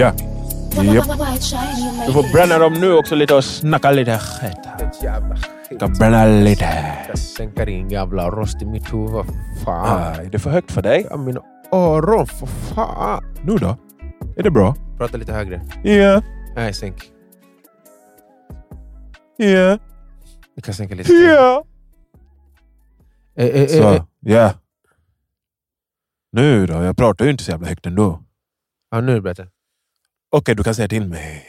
Ja. Japp. Du får bränna dem nu också lite och snacka lite skit. Ska bränna lite. Jag sänker din jävla rost i mitt huvud. Fan. Är det för högt för dig? Ja, mina öron, för fan. Nu då? Är det bra? Prata lite högre. Ja. Nej, sänk. Ja. Vi kan sänka lite. Ja. Eh, eh, eh, Så, eh. ja. Nu då? Jag pratar ju inte så jävla högt ändå. Ja, nu är det bättre. Okej, du kan säga till mig.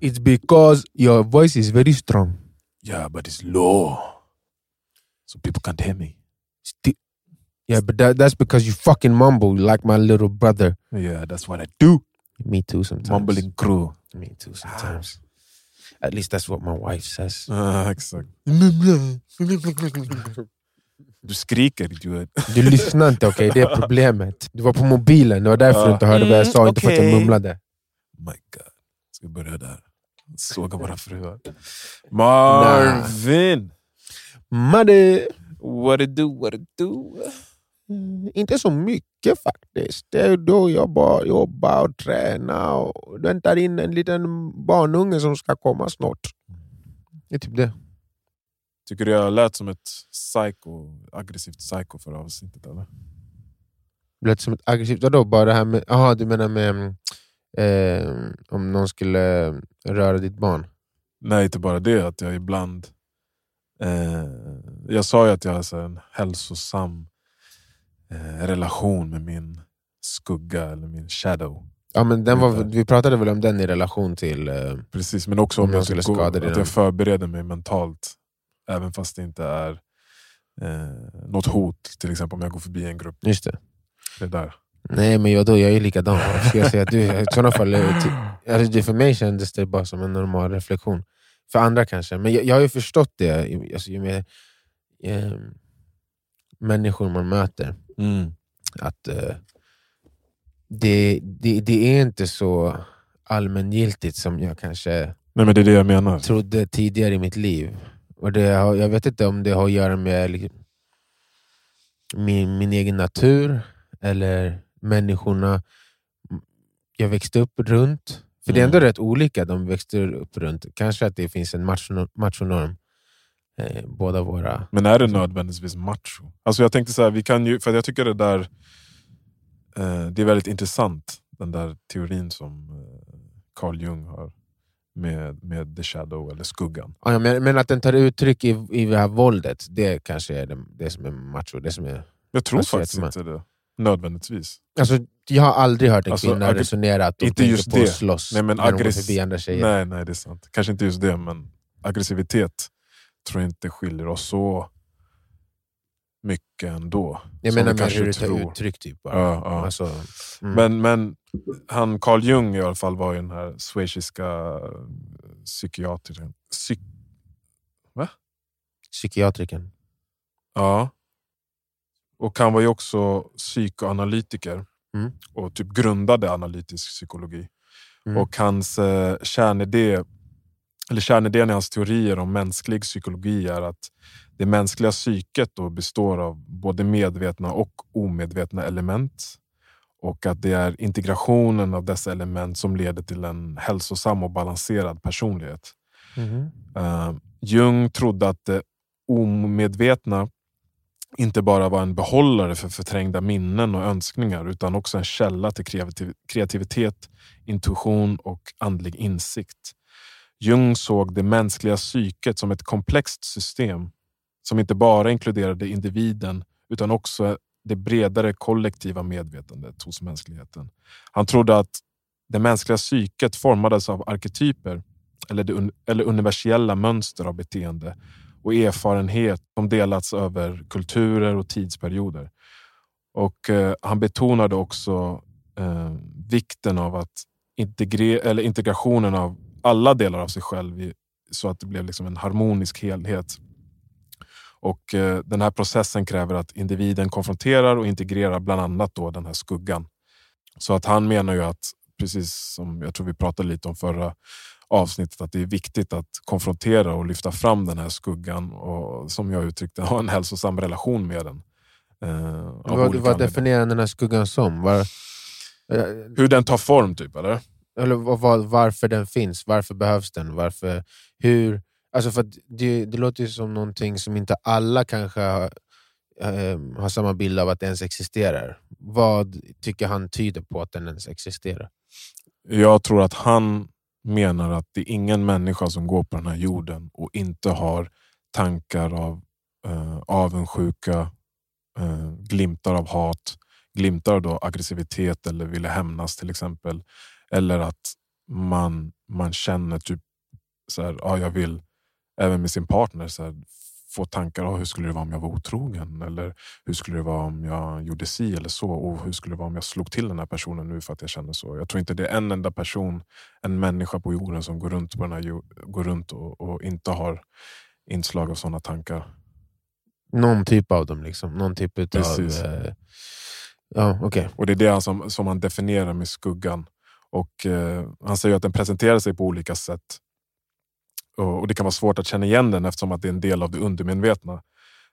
It's because your voice is very strong. Yeah, but it's low. So people can't hear me. Sti- yeah, but that, that's because you fucking mumble like my little brother. Yeah, that's what I do. Me too sometimes. Mumbling crew. Me too sometimes. At least that's what my wife says. Ah, exakt. Du skriker idiot. Du lyssnar inte, okej? Det är problemet. Du var på mobilen, det var därför du inte hörde vad jag sa, inte för att jag mumlade. My God. Ska vi börja där? Såga våra fruar. Marvin! Madde! What it do, what it do? Mm, Inte så mycket faktiskt. Det är då jag bara jobbar och tränar och väntar in en liten barnunge som ska komma snart. Det är typ det. Tycker du jag lät som ett psycho, aggressivt psycho för avsnittet eller? Lät som ett aggressivt... Vadå? Bara det här med... Jaha, du menar med... mm, Eh, om någon skulle röra ditt barn? Nej, inte bara det. Att jag ibland... Eh, jag sa ju att jag har en hälsosam eh, relation med min skugga eller min shadow. Ja, men den var, vi pratade väl om den i relation till... Eh, Precis, men också Om jag, gå, skada att jag förbereder mig mentalt. Även fast det inte är eh, något hot. Till exempel om jag går förbi en grupp. just det. Det är där. Nej, men jag, då, jag är likadan. Ska jag säga att du, I sådana fall, eh, alltså, det för mig kändes det bara som en normal reflektion. För andra kanske. Men jag, jag har ju förstått det, alltså, ju mer eh, människor man möter. Mm. att eh, det, det, det är inte så allmängiltigt som jag kanske Nej men det är det jag menar. trodde tidigare i mitt liv. Och det har, Jag vet inte om det har att göra med liksom, min, min egen natur eller människorna jag växte upp runt. För det är ändå Mm. rätt olika de växte upp runt. Kanske att det finns en macho- machonorm. Eh, båda våra... Men är det nödvändigtvis macho? Alltså jag tänkte så här, vi kan ju, för jag tycker det där eh, det är väldigt intressant, den där teorin som eh, Carl Jung har med, med the shadow eller skuggan. Ja, men, men att den tar uttryck i, i det här våldet, det kanske är det, det som är macho. Det som är, Jag tror faktiskt jättemä- inte det. Nödvändigtvis. alltså, jag har aldrig hört en Alltså, kvinna resonera att de inte tänker just på det. att slåss Nej, men när de går förbi andra tjejer. Nej, nej, det är sant. Kanske inte just det, men aggressivitet tror jag inte skiljer oss så mycket ändå. jag menar med hur kanske tar uttryck. Typ, bara. Ja, ja. Alltså, mm. Men, men han Carl Jung i alla fall var ju den här schweiziska psykiatrikern. Psy Psykiatriken. ja. Och han var ju också psykoanalytiker Mm. och typ grundade analytisk psykologi. Mm. Och hans eh, kärnidé, eller kärnidén i hans teorier om mänsklig psykologi är att det mänskliga psyket då består av både medvetna och omedvetna element. Och att det är integrationen av dessa element som leder till en hälsosam och balanserad personlighet. Mhm. Eh, Jung trodde att det omedvetna inte bara var en behållare för förträngda minnen och önskningar utan också en källa till kreativ- kreativitet, intuition och andlig insikt. Jung såg det mänskliga psyket som ett komplext system som inte bara inkluderade individen utan också det bredare kollektiva medvetandet hos mänskligheten. Han trodde att det mänskliga psyket formades av arketyper eller, un- eller universella mönster av beteende och erfarenhet som delats över kulturer och tidsperioder. Och eh, Han betonade också eh, vikten av att integre- eller integrationen av alla delar av sig själv i, så att det blev liksom en harmonisk helhet. Och eh, Den här processen kräver att individen konfronterar och integrerar bland annat då den här skuggan. Så att han menar ju att, precis som jag tror vi pratade lite om förra avsnittet, att det är viktigt att konfrontera och lyfta fram den här skuggan och som jag uttryckte, ha en hälsosam relation med den. Eh, Vad, vad definierar den här skuggan som? Var, Hur den tar form, typ, eller? Eller vad, varför den finns? Varför behövs den? Varför, hur, alltså för att det, det låter ju som någonting som inte alla kanske har, eh, har samma bild av att det ens existerar. Vad tycker han tyder på att den ens existerar? Jag tror att han menar att det är ingen människa som går på den här jorden och inte har tankar av eh, avundsjuka, eh, glimtar av hat, glimtar av aggressivitet eller ville hämnas till exempel. Eller att man, man känner typ så här, ja, jag vill, även med sin partner, så här, få tankar om hur skulle det vara om jag var otrogen? Eller hur skulle det vara om jag gjorde si eller så? Och hur skulle det vara om jag slog till den här personen nu för att jag känner så? Jag tror inte det är en enda person, en människa på jorden som går runt, på den här, går runt och, och inte har inslag av sådana tankar. Någon typ av dem, liksom. någon typ av... Precis. Eh, ja, okej. Och det är det som, som han definierar med skuggan. Och eh, Han säger att den presenterar sig på olika sätt. Och, och Det kan vara svårt att känna igen den eftersom att det är en del av det undermedvetna.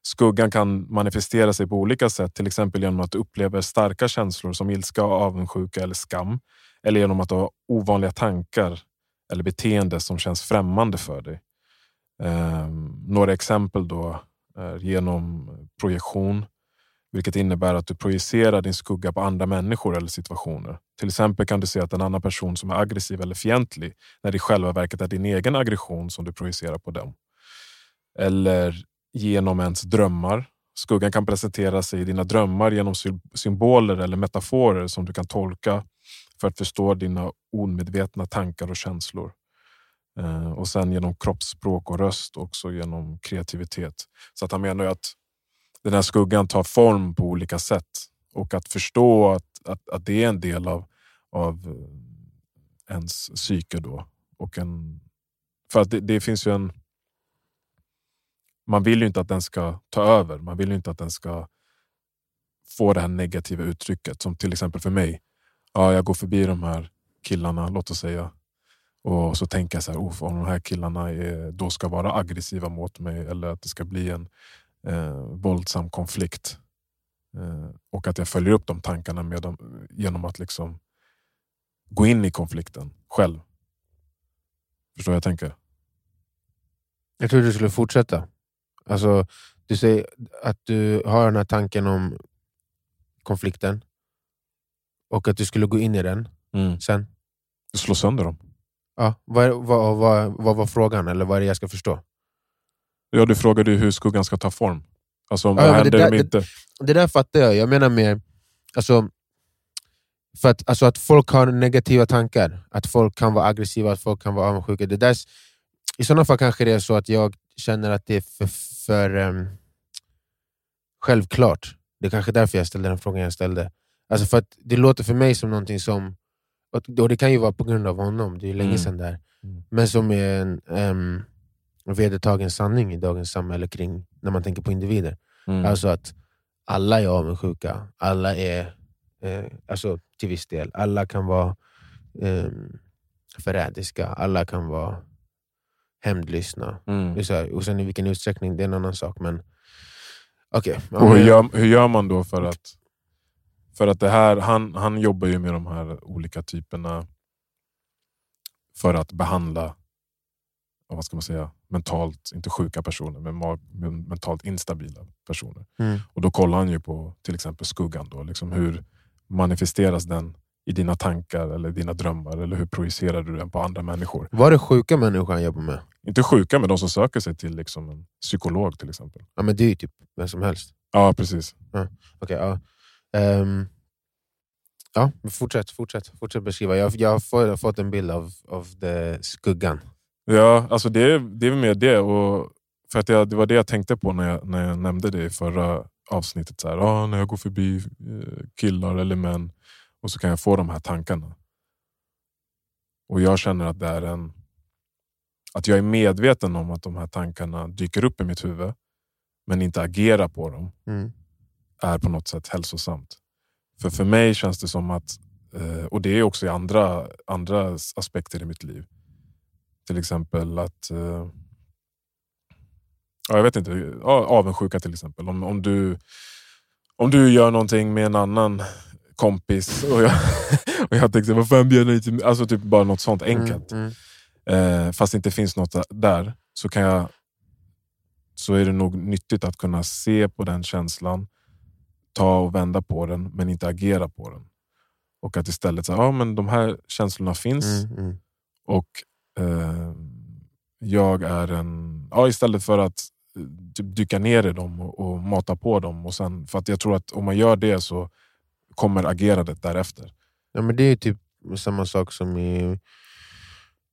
Skuggan kan manifestera sig på olika sätt, till exempel genom att du upplever starka känslor som ilska, avundsjuka eller skam. Eller genom att du har ovanliga tankar eller beteende som känns främmande för dig. Eh, några exempel då är genom projektion, vilket innebär att du projicerar din skugga på andra människor eller situationer. Till exempel kan du se att en annan person som är aggressiv eller fientlig när det i själva verket är din egen aggression som du projicerar på dem. Eller genom ens drömmar. Skuggan kan presentera sig i dina drömmar genom symboler eller metaforer som du kan tolka för att förstå dina omedvetna tankar och känslor. Eh, och sen genom kroppsspråk och röst också genom kreativitet. Så att han menar ju att den här skuggan tar form på olika sätt. Och att förstå att, att, att det är en del av, av eh, ens psyke. Då. Och en, för att det, det finns ju en... Man vill ju inte att den ska ta över. Man vill ju inte att den ska få det här negativa uttrycket. Som till exempel för mig. Ja, jag går förbi de här killarna, låt oss säga. Och så tänker jag så här, om de här killarna är, då ska vara aggressiva mot mig eller att det ska bli en eh, våldsam konflikt. Eh, och att jag följer upp de tankarna med dem, genom att liksom gå in i konflikten själv. Förstår jag tänker? Jag trodde du skulle fortsätta. Alltså, du säger att du har den här tanken om konflikten och att du skulle gå in i den sen. Slå sönder dem. Ja, vad, vad, vad, vad var frågan, eller vad är det jag ska förstå? Ja, du frågade ju hur skuggan ska ta form. Alltså om Ja, vad men det händer där- om inte... Det där fattar jag. Jag menar mer alltså, för att, alltså att folk har negativa tankar. Att folk kan vara aggressiva, att folk kan vara avundsjuka. Det där, I sådana fall kanske det är så att jag känner att det är för, för ehm, självklart. Det är kanske därför jag ställde den frågan jag ställde. Alltså för att Det låter för mig som någonting som, och det kan ju vara på grund av honom, det är länge Mm. sedan där, Mm. men som är en um, vedertagen sanning i dagens samhälle kring när man tänker på individer. Mm. Alltså att alla är avundsjuka, alla är, eh, alltså till viss del, alla kan vara eh, förrädiska, alla kan vara hämndlystna. Mm. Det är så här, och sen i vilken utsträckning, det är en annan sak. Men ja, Och hur gör, hur gör man då för att... För att det här, han, han jobbar ju med de här olika typerna för att behandla vad ska man säga, mentalt, inte sjuka personer, men, mentalt instabila personer. Mm. Och Då kollar han ju på till exempel skuggan. Då, liksom hur manifesteras den i dina tankar eller dina drömmar? Eller hur projicerar du den på andra människor? Var det sjuka människor han jobbar med? Inte sjuka, men de som söker sig till liksom en psykolog till exempel. Ja, men det är ju typ vem som helst. Ja, precis. Ja. Ehm, ja, men fortsätt, fortsätt, fortsätt beskriva. Jag, jag har fått, jag har fått en bild av, av det skuggan. Ja, alltså det, är- det är mer det. Och för att jag, det var det jag tänkte på när jag, när jag nämnde det i förra avsnittet. Så här, ah, när jag går förbi eh, killar eller män och så kan jag få de här tankarna. Och jag känner att det är en... Att jag är medveten om att de här tankarna dyker upp i mitt huvud men inte agerar på dem Mm. är på något sätt hälsosamt. För för mig känns det som att, eh, och det är också i andra, andra aspekter i mitt liv. Till exempel att, eh, ja, jag vet inte, avundsjuka till exempel. Om, om, du, om du gör någonting med en annan kompis och jag, och jag tänkte, vad fan bjöd ni till Alltså typ bara något sånt enkelt. Mm, mm. Eh, fast det inte finns något där, så, kan jag, så är det nog nyttigt att kunna se på den känslan, ta och vända på den, men inte agera på den. Och att istället säga, ja men de här känslorna finns Mm, mm. och eh, jag är en... Ja, istället för att eh, typ dyka ner i dem och, och mata på dem. Och sen, för att jag tror att om man gör det så kommer agerandet därefter. Ja, men det är typ samma sak som, i,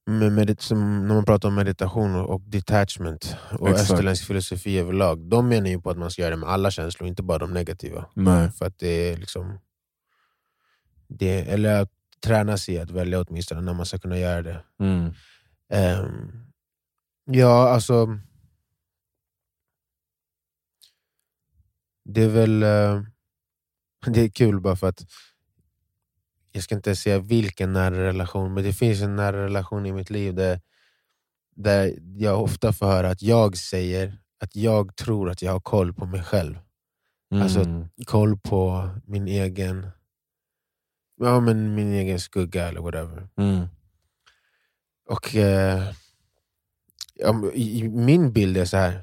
med medit- som när man pratar om meditation och, och detachment och Exakt. österländsk filosofi överlag. De menar ju på att man ska göra det med alla känslor, inte bara de negativa. Nej. För att det är liksom... Det, eller att träna sig att välja åtminstone när man ska kunna göra det. Mm. Ehm, ja, alltså... Det är väl... eh, det är kul bara för att jag ska inte säga vilken nära relation, men det finns en nära relation i mitt liv där, där jag ofta får höra att jag säger att jag tror att jag har koll på mig själv. Alltså, Mm. Koll på min egen ja, men min egen skugga eller whatever. Mm. Och eh, min bild är så här.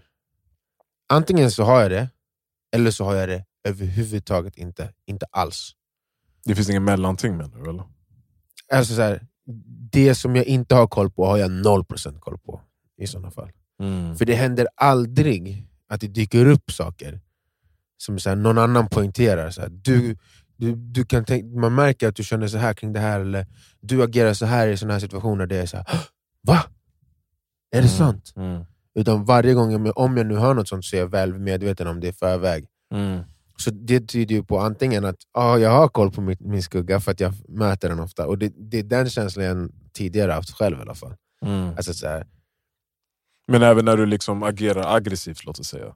Antingen så har jag det, eller så har jag det överhuvudtaget inte. Inte alls. Det finns ingen mellanting menar du? Eller? Alltså så här, det som jag inte har koll på har jag 0% koll på. I sådana fall. Mm. För det händer aldrig att det dyker upp saker som så här, någon annan poängterar. Så här, du, du, du kan tänk, man märker att du känner så här kring det här, eller du agerar så här i sådana här situationer. Det är så här, "Hå! va? Är det sant? Mm. Utan varje gång, jag, om jag nu hör något sånt så är jag väl medveten om det i förväg. Mm. Så det tyder ju på antingen att ah, jag har koll på min, min skugga för att jag möter den ofta, och det, det är den känslan jag tidigare haft själv i alla fall. Mm. Alltså, så här, Men även när du liksom agerar aggressivt, låt oss säga.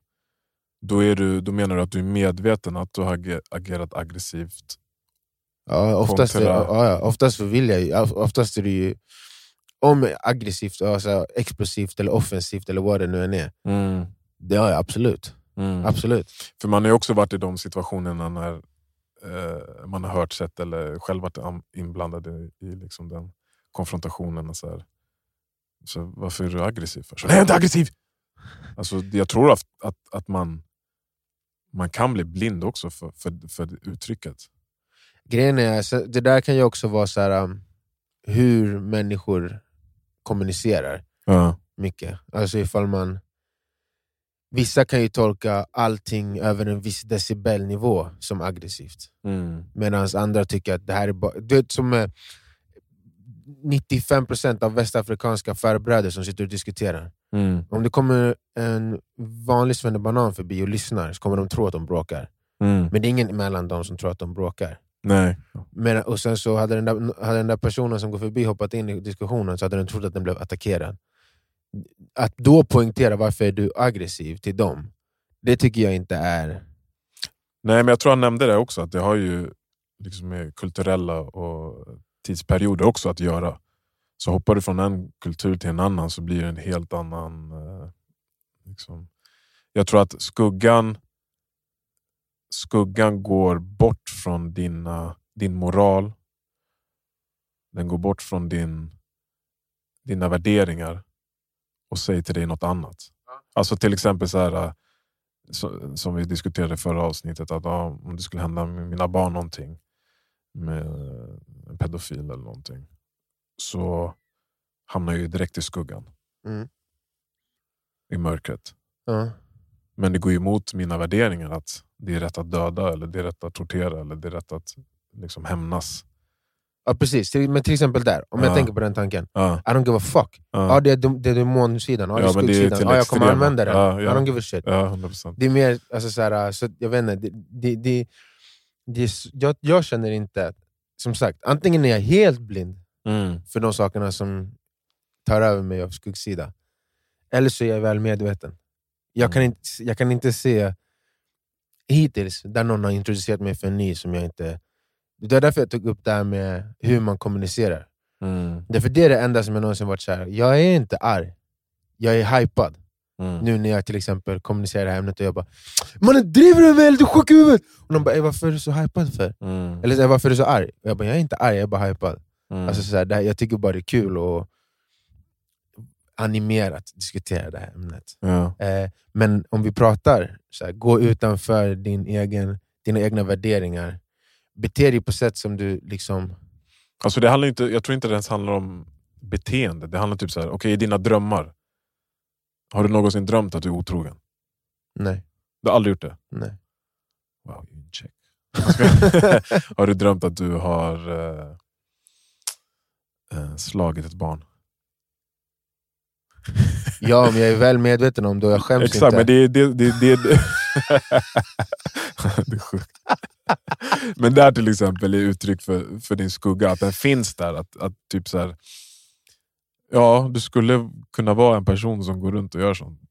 Då, är du, då menar du att du är medveten att du har age- agerat aggressivt? Ja, oftast, kontra- ja, ja, oftast vill jag oftast är det ju om aggressivt, alltså explosivt eller offensivt eller vad det nu än är. Mm. Det har jag absolut. Mm. absolut. För man har ju också varit i de situationerna när eh, man har hört, sett eller själv varit inblandad i, i liksom den konfrontationen. Och så här. Så varför är du aggressiv? För? Så, Nej, jag är inte aggressiv! Alltså, jag tror att, att, att man, man kan bli blind också för, för, för uttrycket. Grejen är, så det där kan ju också vara så här, um, hur människor kommunicerar Ja. mycket. Alltså ifall man... Vissa kan ju tolka allting över en viss decibelnivå som aggressivt. Mm. Medan andra tycker att det här är bara... Du vet, som eh, 95% av västafrikanska farbröder som sitter och diskuterar. Mm. Om det kommer en vanlig svennebanan förbi och lyssnar så kommer de tro att de bråkar. Mm. Men det är ingen mellan dem som tror att de bråkar. Nej. Men, och sen så hade den, där, hade den där personen som går förbi hoppat in i diskussionen så hade den trott att den blev attackerad. Att då poängtera varför är du aggressiv till dem, det tycker jag inte är... Nej, men jag tror han nämnde det också, att det har ju liksom med kulturella och tidsperioder också att göra. Så hoppar du från en kultur till en annan så blir det en helt annan... Eh, liksom. Jag tror att skuggan, skuggan går bort från dina, din moral. Den går bort från din, dina värderingar och säger till dig något annat. Alltså till exempel så här, eh, så, som vi diskuterade i förra avsnittet, att ja, om det skulle hända med mina barn någonting med en pedofil eller någonting så hamnar jag ju direkt i skuggan, Mm. i mörkret. Ja. Men det går ju emot mina värderingar att det är rätt att döda, eller det är rätt att tortera eller det är rätt att liksom hämnas. Ja, precis. Men till exempel där, om jag Ja. tänker på den tanken. Ja, I don't give a fuck. ja, Ja, det, är, det är demonsidan, ja, det är skuggsidan. Ja, jag kommer använda den. Ja, ja. I don't give a shit. ja, 100%. Det är mer, alltså, så här, så, jag vet inte, det, det, det, det, jag, jag känner inte, som sagt, antingen är jag helt blind Mm. för de sakerna som tar över mig av skuggsida, eller så är jag väl medveten. Jag kan Mm. inte, jag kan inte se hittills där någon har introducerat mig för en ny som jag inte... Det är därför jag tog upp det här med hur man kommunicerar. Mm. Därför det är det enda som jag någonsin varit så här. jag är inte arg, jag är hypad. Mm. Nu när jag till exempel kommunicerar det här ämnet och jag bara Mannen driver du med eller? Du är sjuk i huvudet! Och de bara "Ey, varför är du så hypad för? Mm. Eller varför är du så arg? Och jag bara jag är inte arg, jag är bara hypad. Mm. Alltså, så här, här, jag tycker bara det är kul att animerat diskutera det här ämnet. ja. Eh, men om vi pratar, så här, gå utanför din egen, dina egna värderingar. Bete dig på sätt som du liksom... Alltså det handlar inte, jag tror inte det ens handlar om beteende. Det handlar typ så här, okej i dina drömmar. Har du någonsin drömt att du är otrogen? Nej. Du har aldrig gjort det? nej. Wow, check. har du drömt att du har eh, eh, slagit ett barn? Ja, men jag är väl medveten om det och jag skäms Exakt, inte. men det, det, det, det, det. det är sjukt. Men där till exempel är uttryck för, för din skugga, att den finns där. Att, att typ så här, ja, du skulle kunna vara en person som går runt och gör sånt.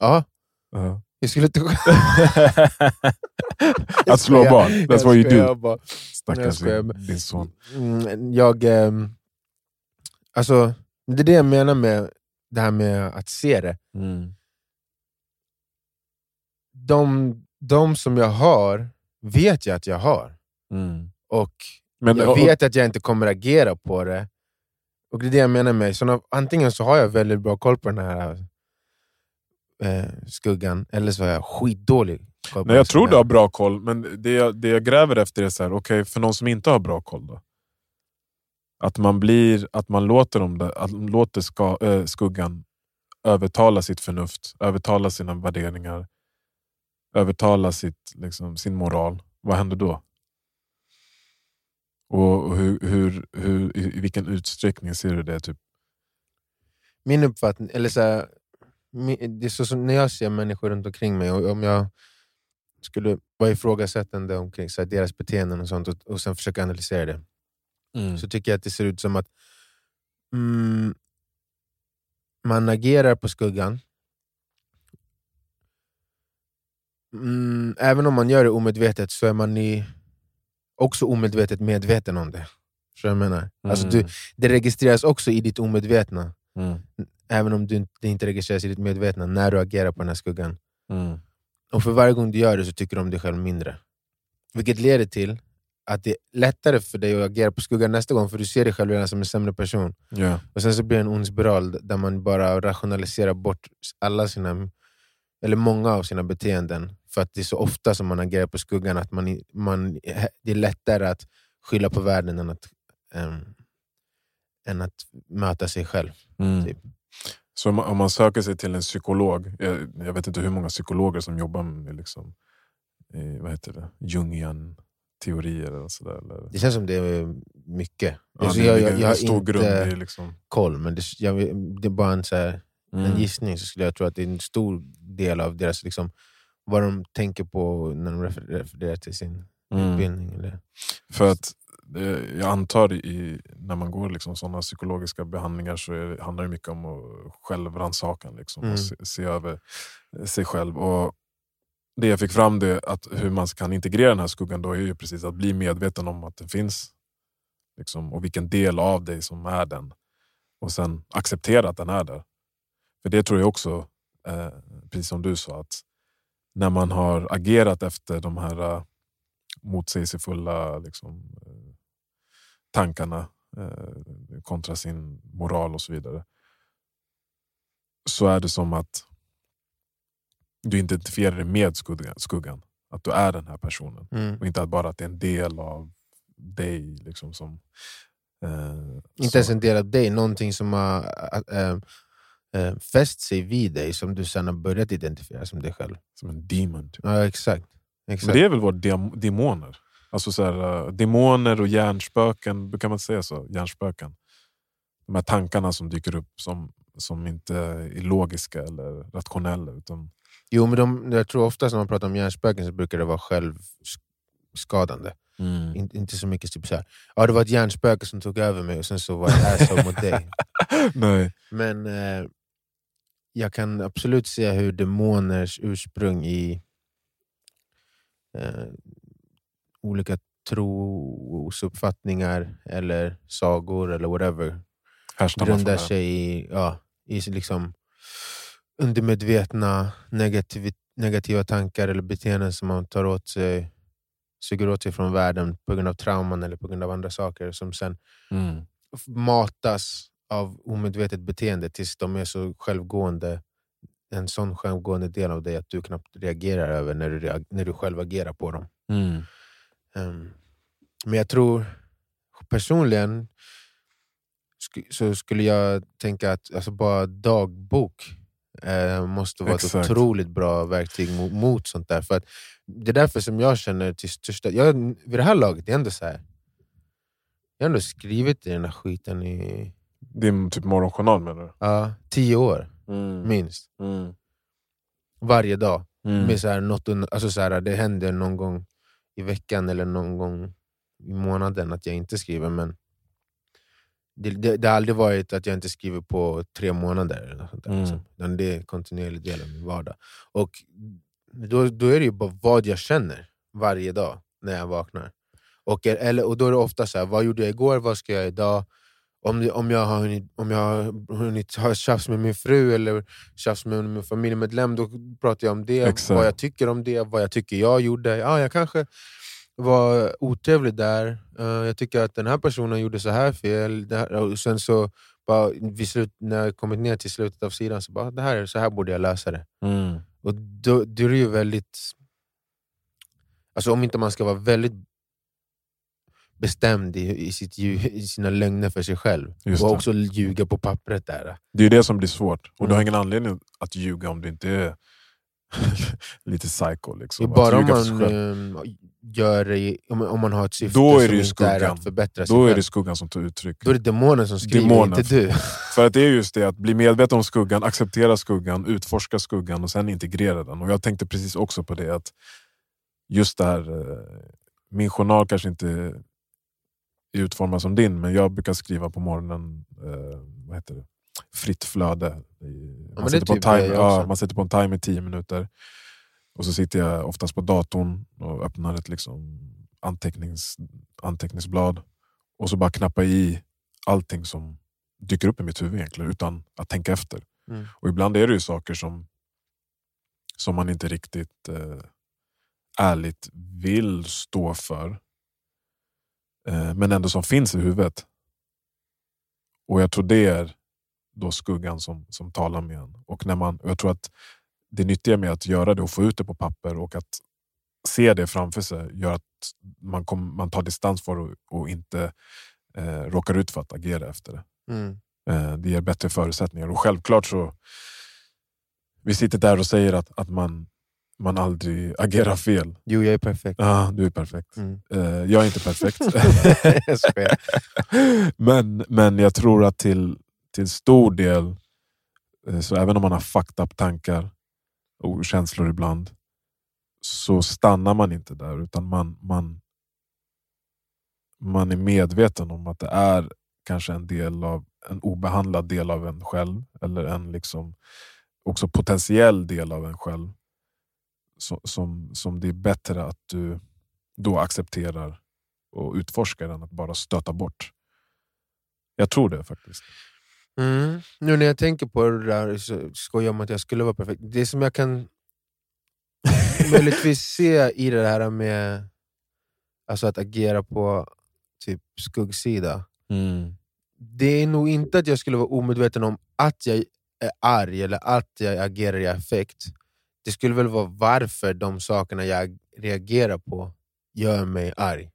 Ja, Ja. jag skulle inte... Att slå barn, that's what you do. Stackars din, son. Mm, jag... ehm, alltså, det är det jag menar med det här med att se det. Mm. De, de som jag har, vet jag att jag har. Mm. Och Men, jag vet att jag inte kommer agera på det. Och det är det jag menar med, såna, antingen så har jag väldigt bra koll på den här eh, skuggan, eller så har jag skitdålig koll Nej, jag tror du har bra koll, men det jag, det jag gräver efter är så här, okej, för någon som inte har bra koll då? Att man, blir, att man låter, dem där, att man låter ska, äh, skuggan övertala sitt förnuft, övertala sina värderingar, övertala sitt, liksom, sin moral. Vad händer då? Och, hur, hur, hur, i, vilken utsträckning ser du det? Typ? Min uppfattning, eller så här, det är så som när jag ser människor runt omkring mig, och om jag skulle vara ifrågasättande omkring så här, deras beteenden och sånt och, och sen försöka analysera det, så tycker jag att det ser ut som att mm, man agerar på skuggan. Mm, även om man gör det omedvetet så är man i, också omedvetet medveten om det. Så jag menar. Alltså, du, det registreras också i ditt omedvetna, Mm. även om du, inte- det inte registreras i ditt medvetna, när du agerar på den här skuggan. Mm. Och för varje gång du gör det så tycker du om dig själv mindre. Vilket leder till att det är lättare för dig att agera på skuggan nästa gång, för du ser dig själv redan som en sämre person. Ja. Och sen så blir det en ond spiral där man bara rationaliserar bort alla sina, eller många av sina beteenden. För att det är så ofta som man agerar på skuggan att man, man, det är lättare att skylla på världen än att, ehm, än att möta sig själv. Mm. Typ. Så om man, om man söker sig till en psykolog, jag, jag vet inte hur många psykologer som jobbar med liksom, eh, vad heter det? Jungian teorier eller sådär. Eller? Det känns som det är mycket. Ja, Alltså, det, jag, är jag, en jag har stor inte grund. Liksom, koll, men det, jag, det är bara en, så här, en mm. gissning, så skulle jag tro att det är en stor del av deras liksom, vad de tänker på när de refer- refererar till sin Mm. utbildning. Eller, För att eh, jag antar i, när man går liksom sådana psykologiska behandlingar så är, handlar det mycket om att självrannsakan. Liksom, Mm. se, se över sig själv. Och det jag fick fram det att hur man kan integrera den här skuggan då är ju precis att bli medveten om att den finns. Liksom, och vilken del av dig som är den. Och sen acceptera att den är där. För det tror jag också, eh, precis som du sa, att när man har agerat efter de här eh, motsägelsefulla liksom, eh, tankarna eh, kontra sin moral och så vidare. Så är det som att du identifierar dig med skuggan. Att du är den här personen. mm. Och inte att bara att det är en del av dig. Liksom, som, eh, Inte så- ens en del av dig, någonting som har äh, äh, fäst sig vid dig som du sen har börjat identifiera som dig själv. Som en demon. Typ. Ja, exakt. exakt. Men det är väl våra dem- demoner? Alltså så här, demoner och hjärnspöken, brukar man säga så? Hjärnspöken. De här tankarna som dyker upp som, som inte är logiska eller rationella. Utan, Jo, men de, jag tror oftast när man pratar om hjärnspöken så brukar det vara självskadande. In, inte så mycket typ såhär, ja, det var ett hjärnspöke som tog över mig och sen så var jag asshole mot dig. Nej. Men eh, jag kan absolut se hur demoners ursprung i eh, olika trosuppfattningar eller sagor eller whatever Härstammar grundar sig i, ja, i liksom undermedvetna negativ, negativa tankar eller beteenden som man tar åt sig, suger åt sig från världen på grund av trauman eller på grund av andra saker som sen Mm. matas av omedvetet beteende tills de är så självgående en sån självgående del av dig att du knappt reagerar över när du, när du själv agerar på dem. Mm. Ehm, men jag tror personligen sk- så skulle jag tänka att alltså bara dagbok eh, måste vara ett Exakt. otroligt bra verktyg mot, mot sånt där. För att det är därför som jag känner till största... Jag, vid det här laget, det är ändå så här. Jag har ändå skrivit i den här skiten i Din typ morgonjournal menar du? ja, tio år, Mm. minst. Mm. Varje dag. Mm. Med så här, något, alltså så här, det händer någon gång i veckan eller någon gång i månaden att jag inte skriver. Men det, det, det har aldrig varit att jag inte skriver på tre månader. Eller något sånt där, Mm. liksom. Det är en kontinuerlig del av min vardag. Och då, då är det ju bara vad jag känner varje dag när jag vaknar. Och, eller, och då är det ofta så här, vad gjorde jag igår, vad ska jag göra idag? Om, det, om, jag har hunnit, om jag har hunnit ha tjafs med min fru eller tjafs med min familjemedlem, då pratar jag om det. Exakt. Vad jag tycker om det, vad jag tycker jag gjorde. Ja, jag kanske var otrevlig där. Eh, jag tycker att den här personen gjorde så här fel. Här, och sen så, bara, slut, när jag kommit ner till slutet av sidan, så bara, det här, så här borde jag lösa det. Mm. Och då, då är det ju väldigt... Alltså om inte man ska vara väldigt bestämd i, i, sitt, i sina lögner för sig själv. Just och det. också ljuga på pappret där. Det är det som blir svårt. Och du har Mm. ingen anledning att ljuga om du inte är lite psycho. Det Liksom. bara om man, själv. eh, gör om, om man har ett syfte Då är som det ju inte är att förbättra sig Då är det skuggan som tar uttryck. Då är det demonen som skriver, Demonen. inte du. För att det är just det, att bli medveten om skuggan, acceptera skuggan, utforska skuggan och sen integrera den. Och Jag tänkte precis också på det, att just det här, eh, min journal kanske inte är utformad som din, men jag brukar skriva på morgonen, eh, vad heter det? Fritt flöde. Man, det sätter på typ jag ja, man sätter på en timer i tio minuter. Och så sitter jag oftast på datorn och öppnar ett liksom antecknings, anteckningsblad. Och så bara knappar i allting som dyker upp i mitt huvud egentligen utan att tänka efter. Mm. Och ibland är det ju saker som, som man inte riktigt eh, ärligt vill stå för. Eh, men ändå som finns i huvudet. Och jag tror det är då skuggan som, som talar med en. Och, när man, och jag tror att det nyttiga med att göra det och få ut det på papper och att se det framför sig gör att man, kom, man tar distans för och, och inte eh, råkar ut för att agera efter det. Mm. Eh, det ger bättre förutsättningar. Och självklart så vi sitter där och säger att, att man, man aldrig agerar fel. Jo, jag är perfekt. Ja, du är perfekt. Mm. Eh, jag är inte perfekt. men, men jag tror att till, till stor del, eh, så även om man har fucked up tankar och känslor ibland, så stannar man inte där. Utan man, man, man är medveten om att det är kanske en del av en obehandlad del av en själv. Eller en liksom också potentiell del av en själv. Så, som, som det är bättre att du då accepterar och utforskar än att bara stöta bort. Jag tror det faktiskt. Mm. Nu när jag tänker på det där så skojar jag om att jag skulle vara perfekt. Det som jag kan möjligtvis se i det här med alltså att agera på typ skuggsida. Det är nog inte att jag skulle vara omedveten om att jag är arg eller att jag agerar i affekt. Det skulle väl vara varför de sakerna jag reagerar på gör mig arg.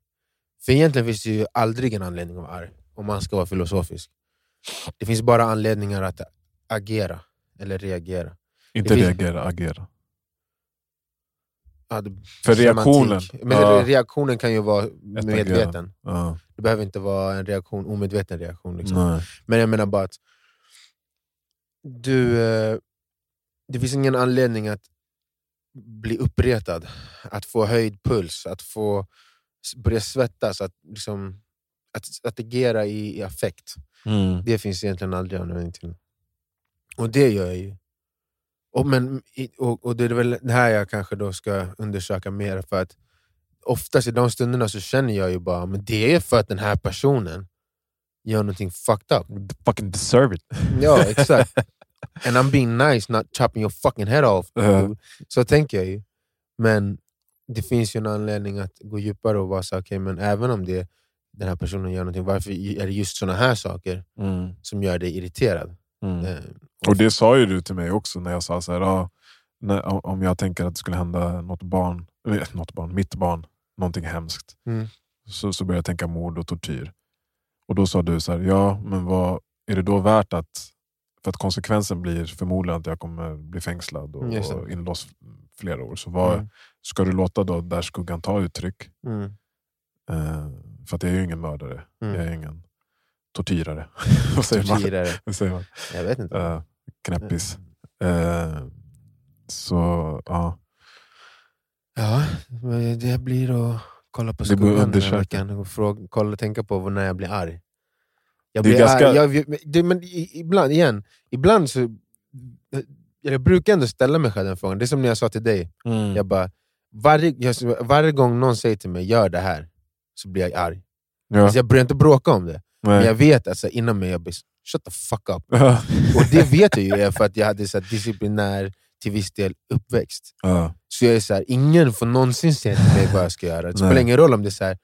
För egentligen finns det ju aldrig en anledning att vara arg, om man ska vara filosofisk. Det finns bara anledningar att agera eller reagera. Inte finns- reagera, agera. Ja, det- För reaktionen. Men ja, reaktionen kan ju vara medveten. ja, Det behöver inte vara en reaktion, omedveten reaktion. Liksom. Men jag menar bara att du, eh, det finns ingen anledning att bli uppretad, att få höjd puls, att få börja svettas, att, liksom, att, att agera i, i affekt. Mm. Det finns egentligen aldrig anledning till. Och det gör jag ju. Och, men, och, och det är väl det här jag kanske då ska undersöka mer, för att oftast i de stunderna så känner jag ju bara men det är för att den här personen gör någonting fucked up. Fucking deserve it. Ja, exakt. And I'm being nice, not chopping your fucking head off. Ja. Så tänker jag ju. Men det finns ju en anledning att gå djupare och vara så okay, men även om det den här personen gör någonting, varför är det just såna här saker Mm. som gör dig irriterad? Mm. Eh, Och det sa ju du till mig också när jag sa så här, ah, när, om jag tänker att det skulle hända något barn, eh, något barn, mitt barn, någonting hemskt. Mm. Så, så började jag tänka mord och tortyr. Och då sa du så här, ja men vad är det då värt att, för att konsekvensen blir förmodligen att jag kommer bli fängslad och, det. och inlåst flera år. Så vad, Mm. ska du låta då där skuggan ta uttryck? Mm. Eh, för att jag är ju ingen mördare, Mm. jag är ingen tortyrare. vad säger man? Tortyrare. Vad säger man? Jag vet inte. Eh, knäppis. Eh, så ja, Ja, det blir att kolla på skuggan den här veckan och fråga, kolla, tänka på när jag blir arg. Jag blir ganska- arg jag, men- det, men ibland, igen, ibland så... Jag brukar ändå ställa mig själv den frågan, det är som när jag sa till dig, Mm. jag bara, varje, varje gång någon säger till mig gör det här, så blir jag arg. ja. Alltså jag börjar inte bråka om det, men Nej. jag vet alltså, inom mig, jag blir shut the fuck up. Ja. Och det vet jag ju är för att jag hade så här, disciplinär, till viss del uppväxt. Ja. Så jag är så här, ingen får någonsin säga till mig vad jag ska göra. Det spelar ingen roll om det är så här,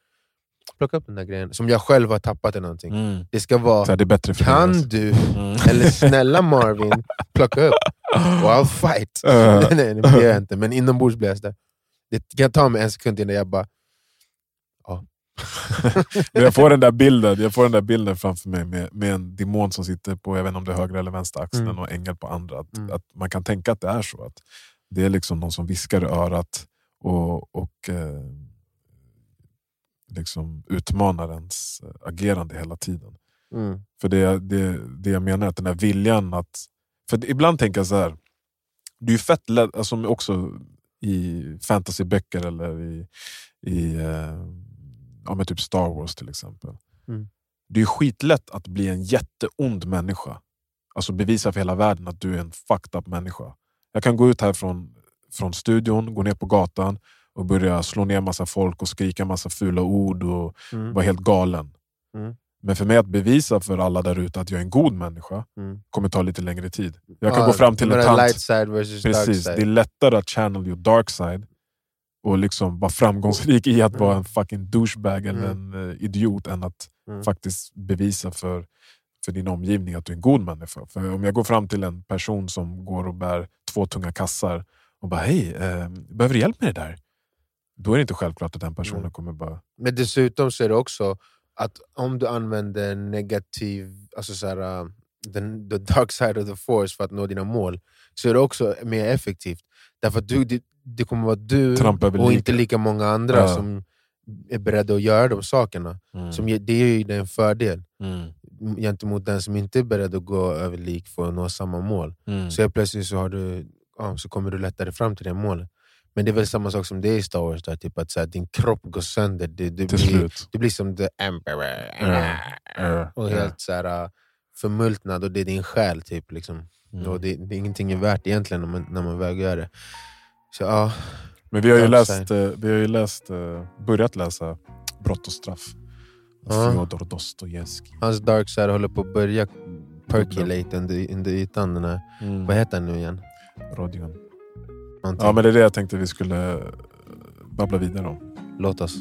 plocka upp den där grejen som jag själv har tappat eller någonting. Mm. Det ska vara, Så det är bättre för kan alltså. du, Mm. eller snälla Marvin, plocka upp. Och I'll fight. Ja. nej, nej, det blir jag inte, men inombords blir jag så där. Det kan ta mig en sekund innan jag bara, jag, får den där bilden, jag får den där bilden framför mig med, med en demon som sitter på jag vet inte om det är högra eller vänstra axeln Mm. och ängel på andra. Att, Mm. att man kan tänka att det är så. Att det är liksom någon som viskar i örat och, och eh, liksom utmanar ens eh, agerande hela tiden. mm, För det, det, det jag menar är att den där viljan att... För ibland tänker jag så här. Det är ju fett lätt, alltså också i fantasyböcker eller i, i eh, ja, men typ Star Wars till exempel. Mm. Det är skitlätt att bli en jätteond människa. Alltså bevisa för hela världen att du är en fucked up människa. Jag kan gå ut här från, från studion, gå ner på gatan och börja slå ner massa folk och skrika massa fula ord och mm, vara helt galen. Mm. Men för mig att bevisa för alla där ute att jag är en god människa mm. kommer ta lite längre tid. Jag kan Ja, gå fram till en tant. Precis, det är lättare att channel your dark side och liksom vara framgångsrik i att Mm. vara en fucking douchebag eller Mm. en eh, idiot än att Mm. faktiskt bevisa för, för din omgivning att du är en god människa. För om jag går fram till en person som går och bär två tunga kassar och bara hej, eh, behöver du hjälp med det där? Då är det inte självklart att den personen Mm. kommer bara... Men dessutom så är det också att om du använder negativ, alltså så här, uh, the, the dark side of the force för att nå dina mål, så är det också mer effektivt. Därför att du, det, kommer vara du och inte lika många andra Ja. som är beredda att göra de sakerna. Mm. Som, det är ju en fördel Mm. gentemot den som inte är beredd att gå över lik för att nå samma mål. Mm. Så helt plötsligt så, har du, ja, så kommer du lättare fram till det målet. Men det är väl samma sak som det är i Star Wars, där, typ att så här, din kropp går sönder. Det, Till blir, det blir som the emperor. Ja, Och helt så här, förmultnad och det är din själ. Typ, liksom. Mm. och det, det är ingenting är värt egentligen när man, när man väl gör det. Så ja, Men vi har ju läst, eh, vi har ju läst eh, börjat läsa Brott och straff. Ja. Fjodor Dostojevskij. hans dark side håller på att börja percolate under, under ytan. Den här, Mm. vad heter han nu igen? Rodion. Någonting. Ja men det är det jag tänkte vi skulle babbla vidare om. Låt oss.